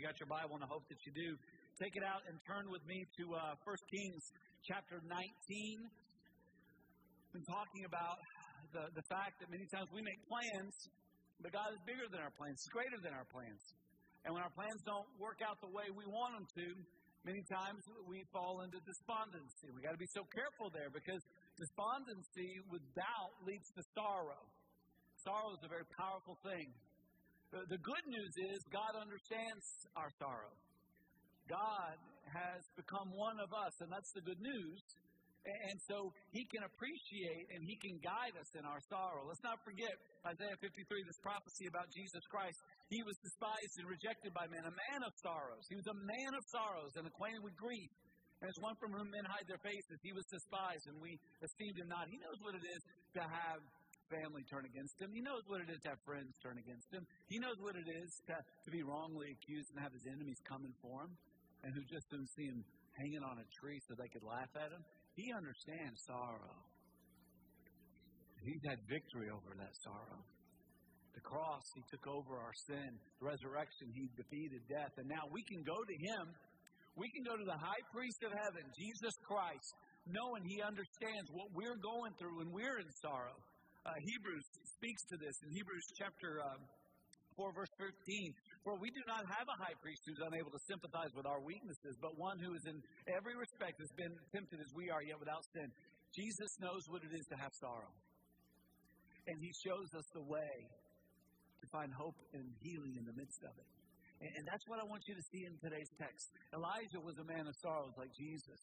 you got your Bible, and I hope that you do, take it out and turn with me to uh, 1 Kings chapter 19. We've been talking about the, the fact that many times we make plans, but God is bigger than our plans, greater than our plans. And when our plans don't work out the way we want them to, many times we fall into despondency. We got to be so careful there because despondency with doubt leads to sorrow. Sorrow is a very powerful thing. The, good news is God understands our sorrow. God has become one of us, and that's the good news. And so he can appreciate and he can guide us in our sorrow. Let's not forget Isaiah 53, this prophecy about Jesus Christ. He was despised and rejected by men, a man of sorrows. He was a man of sorrows and acquainted with grief. And as one from whom men hide their faces, he was despised and we esteemed him not. He knows what it is to have family turn against him. He knows what it is to have friends turn against him. He knows what it is to, to be wrongly accused and have his enemies coming for him and who just didn't see him hanging on a tree so they could laugh at him. He understands sorrow. He's had victory over that sorrow. The cross, he took over our sin. The resurrection, he defeated death. And now we can go to him. We can go to the high priest of heaven, Jesus Christ, knowing he understands what we're going through when we're in sorrow. Uh, Hebrews speaks to this in Hebrews chapter uh, 4, verse 13. For we do not have a high priest who's unable to sympathize with our weaknesses, but one who is in every respect has been tempted as we are, yet without sin. Jesus knows what it is to have sorrow. And he shows us the way to find hope and healing in the midst of it. And, that's what I want you to see in today's text. Elijah was a man of sorrows like Jesus.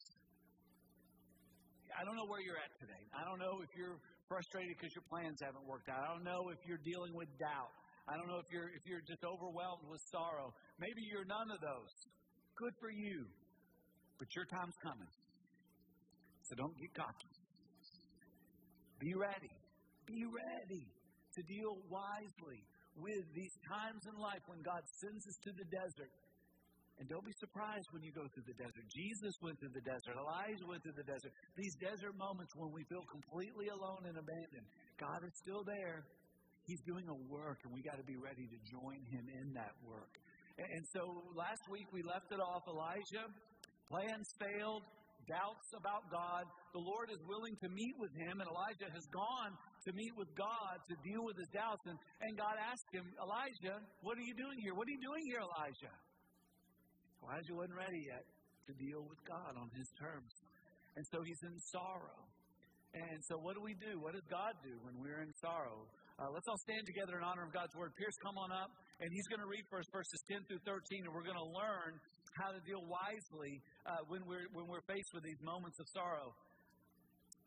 I don't know where you're at today. I don't know if you're frustrated because your plans haven't worked out. I don't know if you're dealing with doubt. I don't know if you're if you're just overwhelmed with sorrow. Maybe you're none of those. Good for you. But your time's coming. So don't get cocky. Be ready. Be ready to deal wisely with these times in life when God sends us to the desert and don't be surprised when you go through the desert. Jesus went through the desert. Elijah went through the desert. These desert moments when we feel completely alone and abandoned, God is still there. He's doing a work, and we got to be ready to join Him in that work. And so last week we left it off Elijah. Plans failed, doubts about God. The Lord is willing to meet with him, and Elijah has gone to meet with God to deal with his doubts. And, and God asked him, Elijah, what are you doing here? What are you doing here, Elijah? Elijah wasn't ready yet to deal with God on his terms. And so he's in sorrow. And so what do we do? What does God do when we're in sorrow? Uh, let's all stand together in honor of God's word. Pierce, come on up, and he's going to read us verses 10 through 13, and we're going to learn how to deal wisely uh, when, we're, when we're faced with these moments of sorrow.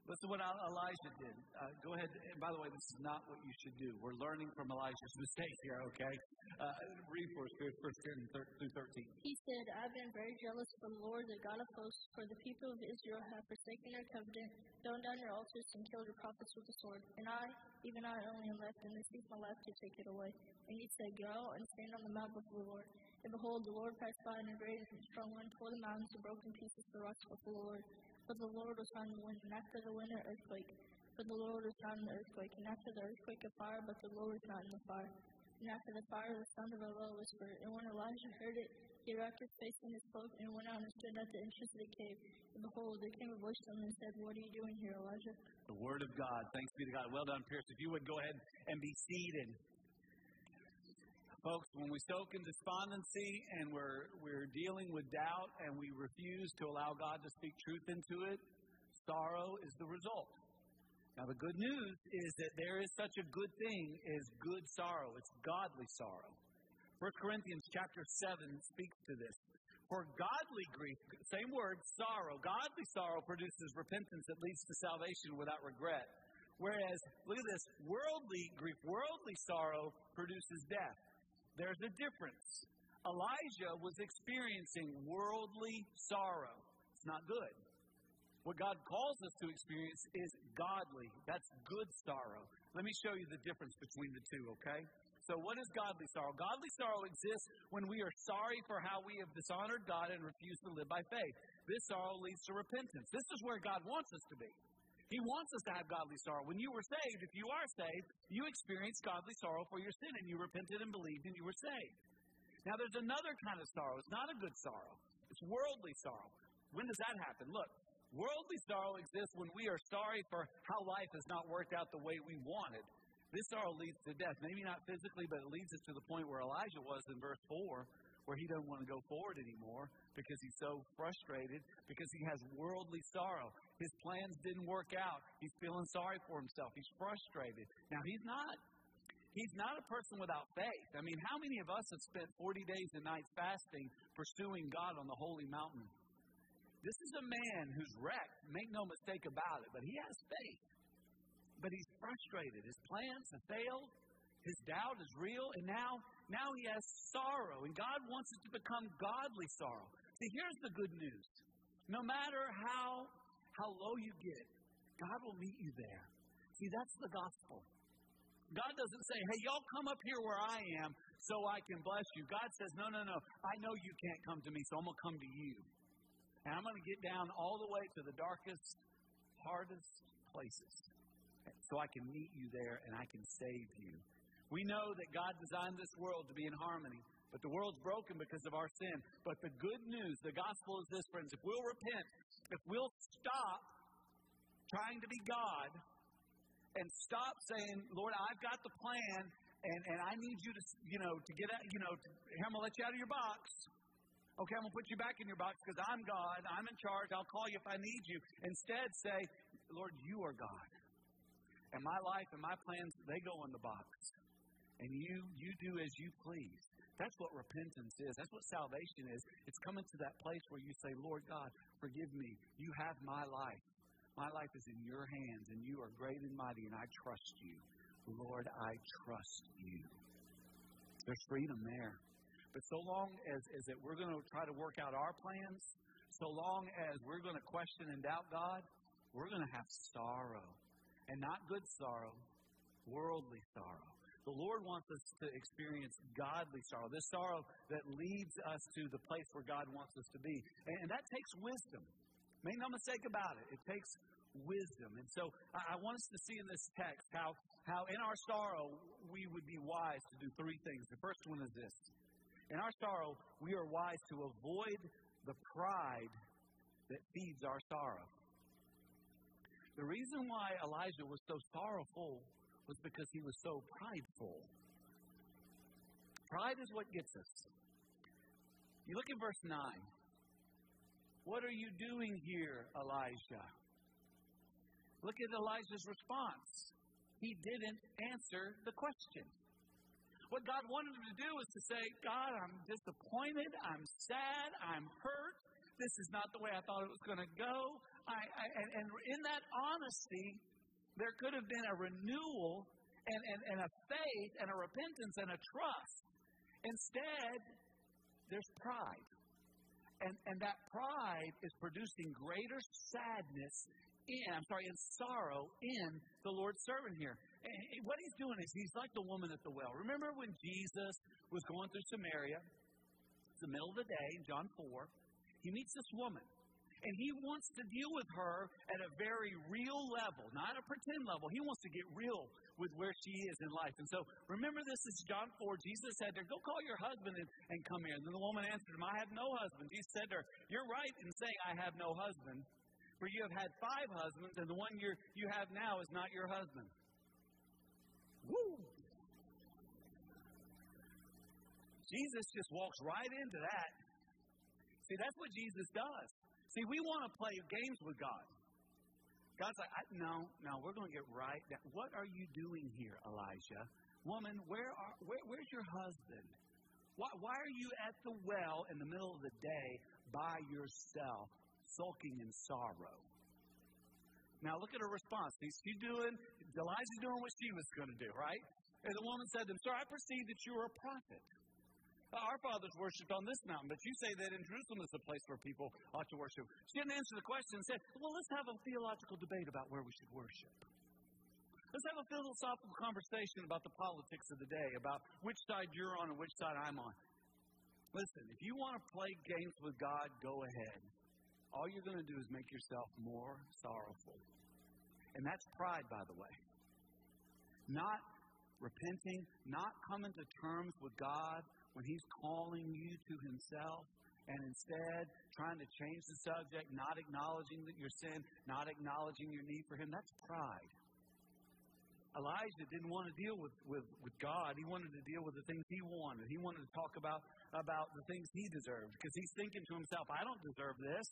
Listen to what Elijah did. Uh, go ahead. And by the way, this is not what you should do. We're learning from Elijah's mistake here, okay? Uh, read for us, verse 10 through 13. He said, I've been very jealous for the Lord, the God of hosts, for the people of Israel have forsaken their covenant, thrown down your altars, and killed your prophets with the sword. And I, even I, only am left, and they seek my life to take it away. And he said, Go and stand on the mount before the Lord. And behold, the Lord passed by, and a great and strong wind tore the mountains and broke in pieces the rocks before the Lord. For the Lord was not the wind, and after the wind, an earthquake. For the Lord was not the earthquake, and after the earthquake, a fire, but the Lord was not in the fire. And after the fire, the sound of a low whisper. And when Elijah heard it, he wrapped his face in his cloak and went out and stood at the entrance of the cave. And behold, there came a voice to him and said, What are you doing here, Elijah? The word of God. Thanks be to God. Well done, Pierce. If you would go ahead and be seated. Folks, when we soak in despondency and we're, we're dealing with doubt and we refuse to allow God to speak truth into it, sorrow is the result. Now, the good news is that there is such a good thing as good sorrow. It's godly sorrow. 1 Corinthians chapter 7 speaks to this. For godly grief, same word, sorrow, godly sorrow produces repentance that leads to salvation without regret. Whereas, look at this, worldly grief, worldly sorrow produces death. There's a difference. Elijah was experiencing worldly sorrow. It's not good. What God calls us to experience is godly. That's good sorrow. Let me show you the difference between the two, okay? So, what is godly sorrow? Godly sorrow exists when we are sorry for how we have dishonored God and refuse to live by faith. This sorrow leads to repentance. This is where God wants us to be. He wants us to have godly sorrow. When you were saved, if you are saved, you experienced godly sorrow for your sin and you repented and believed and you were saved. Now, there's another kind of sorrow. It's not a good sorrow, it's worldly sorrow. When does that happen? Look, worldly sorrow exists when we are sorry for how life has not worked out the way we wanted. This sorrow leads to death. Maybe not physically, but it leads us to the point where Elijah was in verse 4, where he doesn't want to go forward anymore because he's so frustrated, because he has worldly sorrow. His plans didn't work out. He's feeling sorry for himself. He's frustrated. Now, he's not He's not a person without faith. I mean, how many of us have spent 40 days and nights fasting, pursuing God on the holy mountain? This is a man who's wrecked. Make no mistake about it, but he has faith. But he's frustrated. His plans have failed. His doubt is real, and now, now he has sorrow, and God wants it to become godly sorrow. See, here's the good news. No matter how, how low you get, God will meet you there. See, that's the gospel. God doesn't say, hey, y'all come up here where I am so I can bless you. God says, no, no, no. I know you can't come to me, so I'm going to come to you. And I'm going to get down all the way to the darkest, hardest places so I can meet you there and I can save you. We know that God designed this world to be in harmony, but the world's broken because of our sin. But the good news, the gospel is this, friends. If we'll repent, if we'll stop trying to be God and stop saying, Lord, I've got the plan and, and I need you to, you know, to get out, you know, to, I'm going to let you out of your box. Okay, I'm going to put you back in your box because I'm God. I'm in charge. I'll call you if I need you. Instead, say, Lord, you are God. And my life and my plans, they go in the box. And you, you do as you please. That's what repentance is. That's what salvation is. It's coming to that place where you say, Lord God, forgive me. You have my life. My life is in your hands, and you are great and mighty, and I trust you. Lord, I trust you. There's freedom there. But so long as, as that we're going to try to work out our plans, so long as we're going to question and doubt God, we're going to have sorrow. And not good sorrow, worldly sorrow. The Lord wants us to experience godly sorrow, this sorrow that leads us to the place where God wants us to be. And that takes wisdom. Make no mistake about it. It takes wisdom. And so I want us to see in this text how, how in our sorrow we would be wise to do three things. The first one is this. In our sorrow, we are wise to avoid the pride that feeds our sorrow. The reason why Elijah was so sorrowful was because he was so prideful. Pride is what gets us. You look at verse 9. What are you doing here, Elijah? Look at Elijah's response. He didn't answer the question. What God wanted him to do was to say, God, I'm disappointed. I'm sad. I'm hurt. This is not the way I thought it was going to go. I, I, and, and, in that honesty, there could have been a renewal and, and, and a faith and a repentance and a trust. Instead, there's pride. And, and that pride is producing greater sadness in, I'm sorry, in sorrow in the Lord's servant here. And what he's doing is he's like the woman at the well. Remember when Jesus was going through Samaria? It's the middle of the day in John 4. He meets this woman. And he wants to deal with her at a very real level, not a pretend level. He wants to get real with where she is in life. And so remember this is John 4. Jesus said to her, Go call your husband and, and come here. And then the woman answered him, I have no husband. Jesus said to her, You're right in saying I have no husband. For you have had five husbands, and the one you you have now is not your husband. Woo! Jesus just walks right into that. See, that's what Jesus does. See, we want to play games with God. God's like, no, no, we're going to get right down. What are you doing here, Elijah? Woman, where are, where, where's your husband? Why, why are you at the well in the middle of the day by yourself? sulking in sorrow. Now look at her response. She's doing, Elijah's doing what she was going to do, right? And the woman said to him, Sir, I perceive that you are a prophet. Our fathers worshipped on this mountain, but you say that in Jerusalem is the place where people ought to worship. She didn't answer the question and said, Well, let's have a theological debate about where we should worship. Let's have a philosophical conversation about the politics of the day, about which side you're on and which side I'm on. Listen, if you want to play games with God, go ahead all you're going to do is make yourself more sorrowful. And that's pride, by the way. Not repenting, not coming to terms with God when He's calling you to Himself, and instead trying to change the subject, not acknowledging that your sin, not acknowledging your need for Him, that's pride. Elijah didn't want to deal with, with, with God. He wanted to deal with the things he wanted. He wanted to talk about, about the things he deserved because he's thinking to himself, I don't deserve this.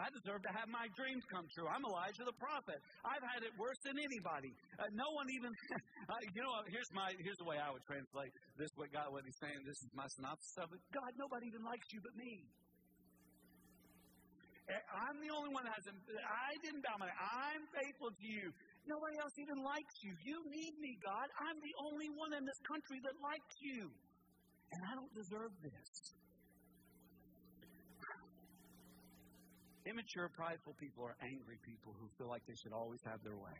I deserve to have my dreams come true. I'm Elijah the prophet. I've had it worse than anybody. Uh, no one even, uh, you know, here's my, here's the way I would translate this. What God, what He's saying. This is my synopsis of it. God, nobody even likes you but me. Eh, I'm the only one that hasn't. I didn't bow my. I'm faithful to you. Nobody else even likes you. You need me, God. I'm the only one in this country that likes you, and I don't deserve this. Immature, prideful people are angry people who feel like they should always have their way.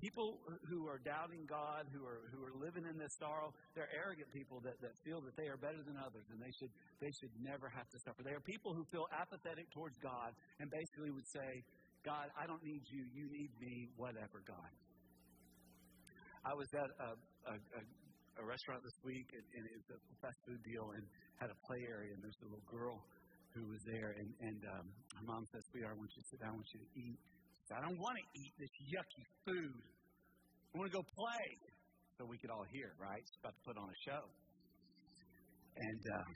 People who are doubting God, who are who are living in this sorrow, they're arrogant people that, that feel that they are better than others and they should they should never have to suffer. They are people who feel apathetic towards God and basically would say, God, I don't need you, you need me, whatever, God. I was at a, a, a, a restaurant this week and, and it was a fast food deal and had a play area and there's a little girl who was there, and, and um, her mom says, Sweetheart, I want you to sit down, I want you to eat. She said, I don't want to eat this yucky food. I want to go play. So we could all hear, right? She's about to put on a show. And uh,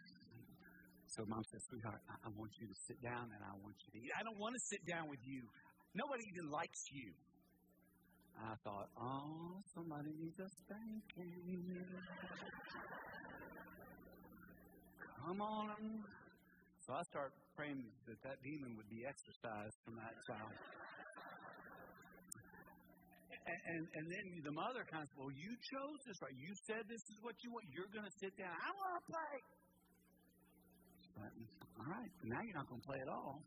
so mom says, Sweetheart, I, I want you to sit down and I want you to eat. I don't want to sit down with you. Nobody even likes you. I thought, oh, somebody needs a spanking. Come on, so I start praying that that demon would be exorcised from that child. And, and, and then the mother kind of said, Well, you chose this, right? You said this is what you want. You're going to sit down. I want to play. All right, now you're not going to play at all.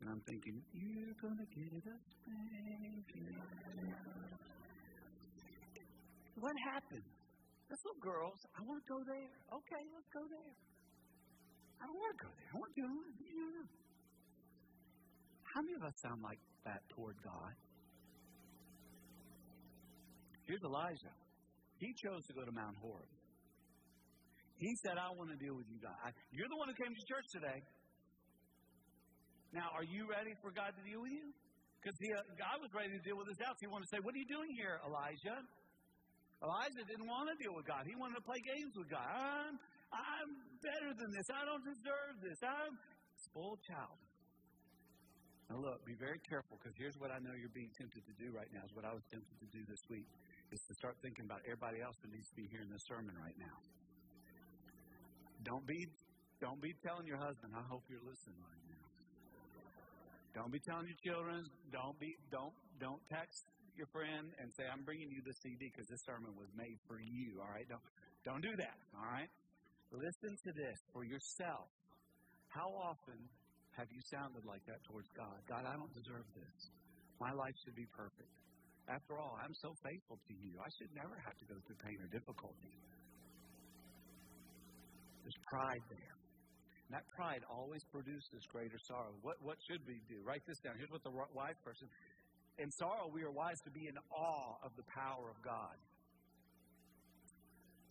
And I'm thinking, You're going to get a spanking. What happened? This little girls, I want to go there. Okay, let's go there. I don't want to go there. I want to go. How many of us sound like that toward God? Here's Elijah. He chose to go to Mount Horeb. He said, I want to deal with you, God. You're the one who came to church today. Now, are you ready for God to deal with you? Because uh, God was ready to deal with his doubts. He wanted to say, What are you doing here, Elijah? Elijah didn't want to deal with God. He wanted to play games with God. I'm, I'm better than this. I don't deserve this. I'm spoiled child. Now, look, be very careful because here's what I know you're being tempted to do right now, is what I was tempted to do this week, is to start thinking about everybody else that needs to be hearing this sermon right now. Don't be, don't be telling your husband, I hope you're listening right now. Don't be telling your children. Don't be, don't, don't text your friend and say, I'm bringing you the CD because this sermon was made for you. All right? Don't, don't do that. All right? Listen to this for yourself. How often have you sounded like that towards God? God, I don't deserve this. My life should be perfect. After all, I'm so faithful to you. I should never have to go through pain or difficulty. There's pride there. And that pride always produces greater sorrow. What, what should we do? Write this down. Here's what the wise person. In sorrow, we are wise to be in awe of the power of God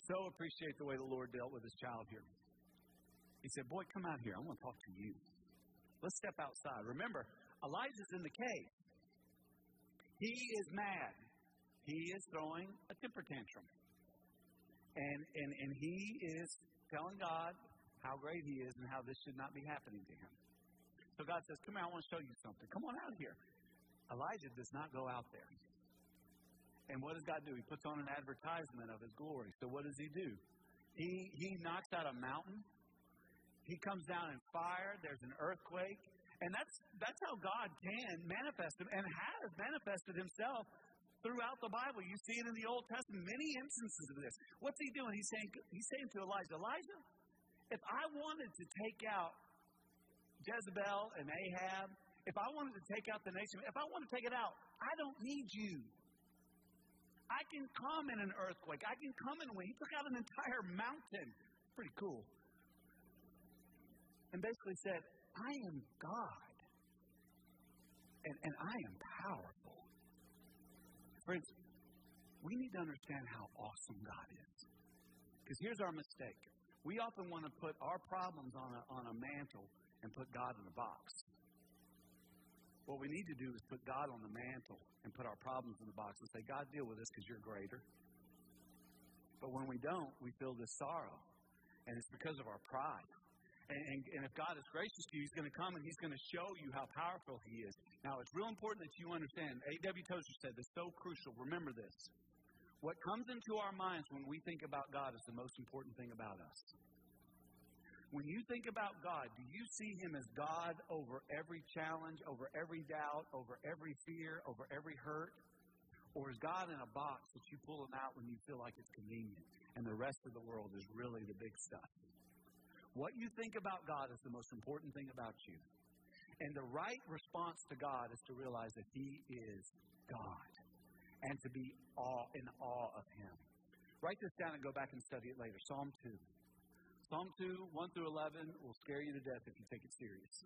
so appreciate the way the Lord dealt with his child here. He said, Boy, come out here. I want to talk to you. Let's step outside. Remember, Elijah's in the cave. He is mad. He is throwing a temper tantrum. And, and, and he is telling God how great he is and how this should not be happening to him. So God says, Come here, I want to show you something. Come on out here. Elijah does not go out there. And what does God do? He puts on an advertisement of His glory. So what does He do? He, he knocks out a mountain. He comes down in fire. There's an earthquake. And that's, that's how God can manifest Him and has manifested Himself throughout the Bible. You see it in the Old Testament, many instances of this. What's He doing? He's saying, he's saying to Elijah, Elijah, if I wanted to take out Jezebel and Ahab, if I wanted to take out the nation, if I want to take it out, I don't need you. I can come in an earthquake. I can come in a wind. He took out an entire mountain. Pretty cool. And basically said, I am God. And, and I am powerful. Friends, we need to understand how awesome God is. Because here's our mistake. We often want to put our problems on a, on a mantle and put God in a box. What we need to do is put God on the mantle and put our problems in the box and say, God, deal with this because you're greater. But when we don't, we feel this sorrow. And it's because of our pride. And, and, and, if God is gracious to you, He's going to come and He's going to show you how powerful He is. Now, it's real important that you understand. A.W. Tozer said this so crucial. Remember this. What comes into our minds when we think about God is the most important thing about us. When you think about God, do you see Him as God over every challenge, over every doubt, over every fear, over every hurt? Or is God in a box that you pull Him out when you feel like it's convenient and the rest of the world is really the big stuff? What you think about God is the most important thing about you. And the right response to God is to realize that He is God and to be awe, in awe of Him. Write this down and go back and study it later. Psalm 2. Psalm 2, 1 through 11 will scare you to death if you take it serious.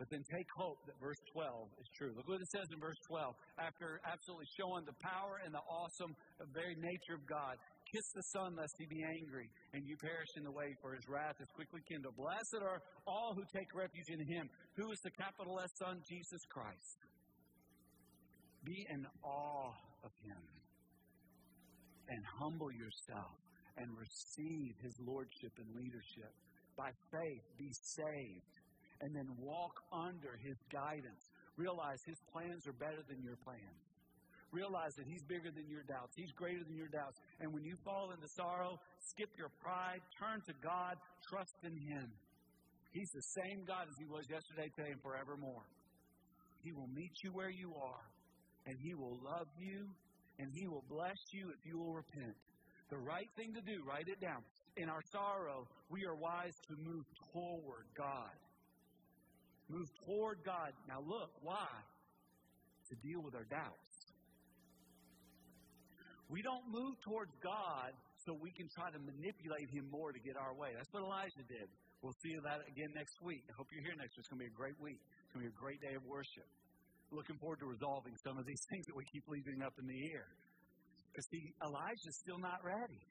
But then take hope that verse 12 is true. Look what it says in verse 12. After absolutely showing the power and the awesome, the very nature of God, kiss the Son lest he be angry and you perish in the way, for his wrath is quickly kindled. Blessed are all who take refuge in him. Who is the capital S Son? Jesus Christ. Be in awe of him and humble yourself and receive his lordship and leadership. By faith, be saved and then walk under his guidance. Realize his plans are better than your plans. Realize that he's bigger than your doubts. He's greater than your doubts. And when you fall into sorrow, skip your pride, turn to God, trust in him. He's the same God as he was yesterday, today, and forevermore. He will meet you where you are, and he will love you and He will bless you if you will repent. The right thing to do, write it down. In our sorrow, we are wise to move toward God. Move toward God. Now, look, why? To deal with our doubts. We don't move towards God so we can try to manipulate Him more to get our way. That's what Elijah did. We'll see that again next week. I hope you're here next week. It's going to be a great week. It's going to be a great day of worship looking forward to resolving some of these things that we keep leaving up in the air. Because see, Elijah's still not ready.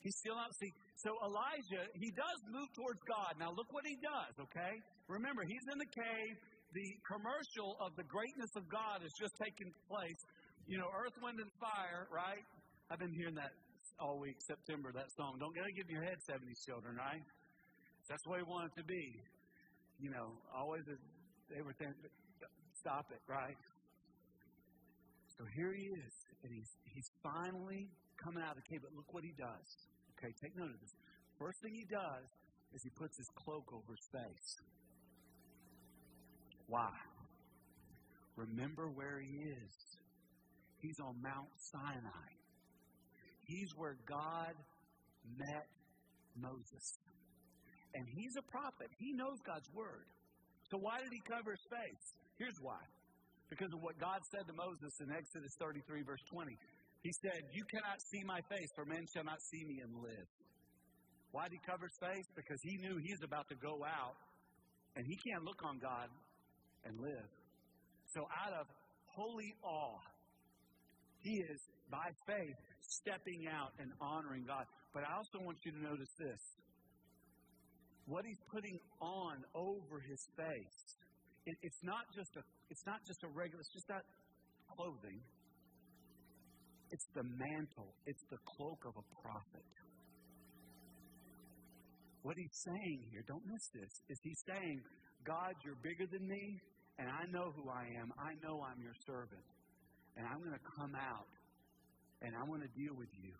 He's still not see. So Elijah, he does move towards God. Now look what he does, okay? Remember, he's in the cave. The commercial of the greatness of God has just taken place. You know, earth, wind, and fire, right? I've been hearing that all week, September, that song. Don't get to give your head 70s children, right? That's the way we want it to be. You know, always they were thinking, stop it, right? So here he is, and he's, he's finally coming out of the cave, but look what he does. Okay, take note of this. First thing he does is he puts his cloak over his face. Why? Remember where he is. He's on Mount Sinai. He's where God met Moses. And he's a prophet. He knows God's word. So why did he cover his face? Here's why. Because of what God said to Moses in Exodus 33, verse 20. He said, You cannot see my face, for men shall not see me and live. Why did he cover his face? Because he knew He he's about to go out and he can't look on God and live. So, out of holy awe, he is, by faith, stepping out and honoring God. But I also want you to notice this what he's putting on over his face it, it's not just a it's not just a regular it's just not clothing. It's the mantle. It's the cloak of a prophet. What he's saying here don't miss this is he's saying god you're bigger than me and i know who i am. I know i'm your servant. And i'm going to come out and i'm going to deal with you.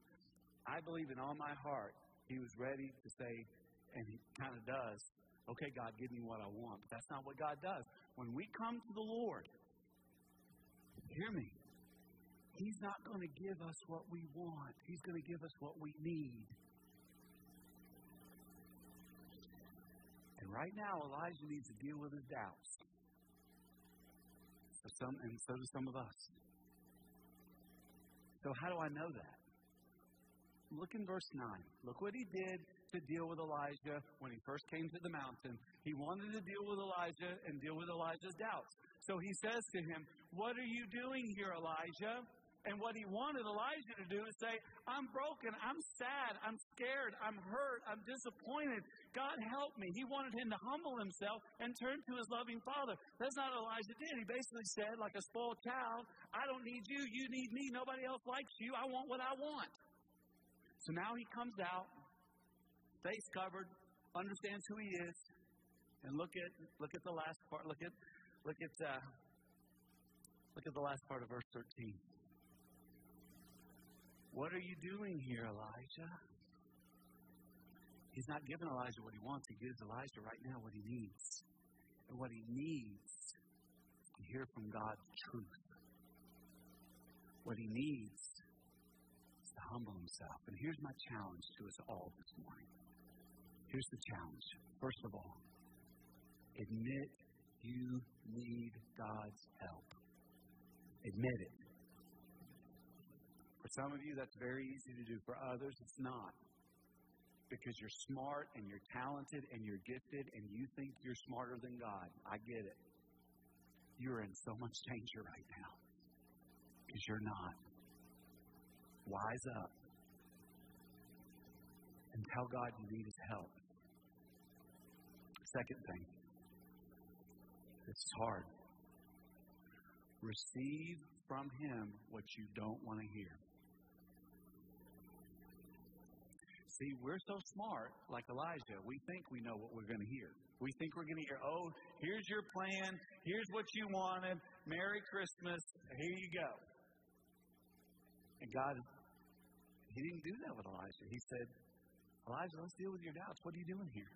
I believe in all my heart he was ready to say and he kind of does okay, God, give me what I want. But that's not what God does. When we come to the Lord, hear me. He's not going to give us what we want. He's going to give us what we need. And right now, Elijah needs to deal with his doubts. So some, and so do some of us. So, how do I know that? Look in verse 9. Look what he did to deal with Elijah when he first came to the mountain. He wanted to deal with Elijah and deal with Elijah's doubts. So he says to him, What are you doing here, Elijah? And what he wanted Elijah to do is say, I'm broken, I'm sad, I'm scared, I'm hurt, I'm disappointed. God help me. He wanted him to humble himself and turn to his loving father. That's not Elijah did. He basically said, like a spoiled child, I don't need you, you need me, nobody else likes you, I want what I want. So now he comes out, face covered, understands who he is, and look at look at the last part. Look at look at uh, look at the last part of verse thirteen. What are you doing here, Elijah? He's not giving Elijah what he wants. He gives Elijah right now what he needs. And what he needs to hear from God truth. What he needs to humble himself. And here's my challenge to us all this morning. Here's the challenge. First of all, admit you need God's help. Admit it. For some of you, that's very easy to do. For others, it's not. Because you're smart and you're talented and you're gifted and you think you're smarter than God. I get it. You're in so much danger right now. Because you're not. Wise up. And tell God you need His help. Second thing, it's hard. Receive from Him what you don't want to hear. See, we're so smart, like Elijah, we think we know what we're going to hear. We think we're going to hear, oh, here's your plan, here's what you wanted, Merry Christmas, here you go. And God, He didn't do that with Elijah. He said, Elijah, let's deal with your doubts. What are you doing here?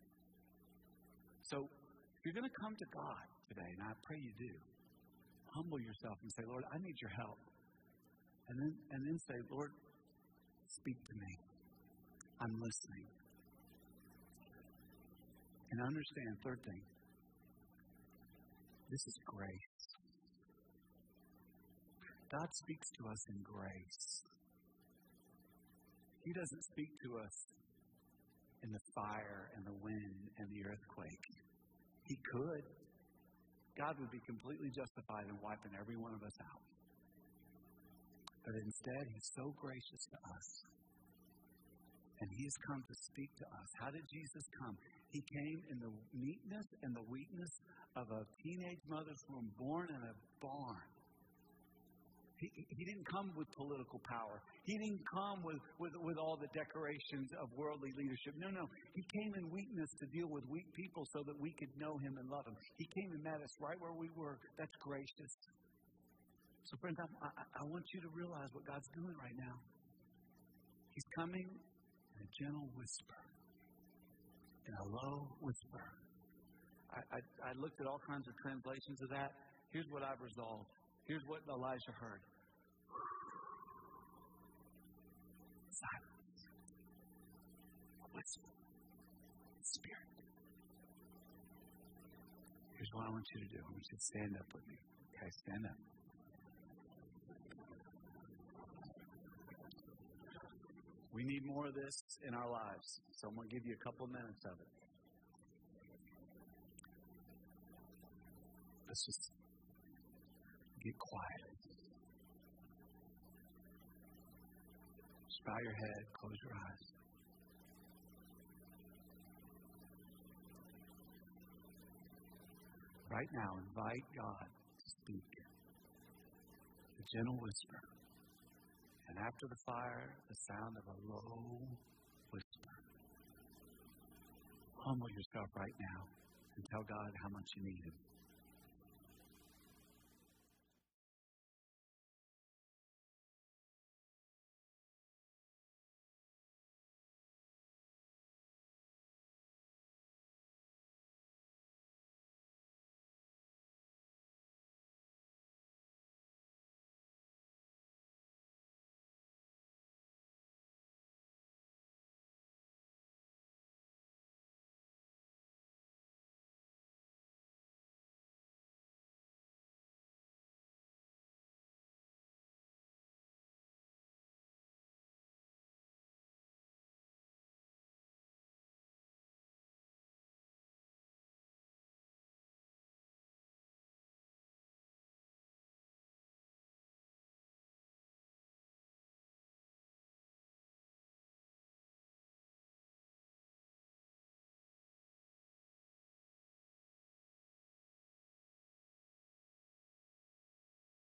So, if you're going to come to God today, and I pray you do, humble yourself and say, Lord, I need your help. And then, and then say, Lord, speak to me. I'm listening. And understand, third thing, this is grace. God speaks to us in grace. He doesn't speak to us in the fire and the wind and the earthquake. He could. God would be completely justified in wiping every one of us out. But instead, He's so gracious to us and he has come to speak to us. How did Jesus come? He came in the meekness and the weakness of a teenage mother's womb, born in a barn. He, he didn't come with political power. He didn't come with, with, with all the decorations of worldly leadership. No, no. He came in weakness to deal with weak people so that we could know him and love him. He came and met us right where we were. That's gracious. So, friends, I, I, I want you to realize what God's doing right now. He's coming in a gentle whisper, in a low whisper. I, I, I looked at all kinds of translations of that. Here's what I've resolved. Here's what Elijah heard. Silence. Whisper. Spirit. Here's what I want you to do. I want you to stand up with me. Okay, stand up. We need more of this in our lives. So I'm going to give you a couple minutes of it. Let's just get quiet. Bow your head, close your eyes. Right now, invite God to speak. A gentle whisper. And after the fire, the sound of a low whisper. Humble yourself right now and tell God how much you need Him.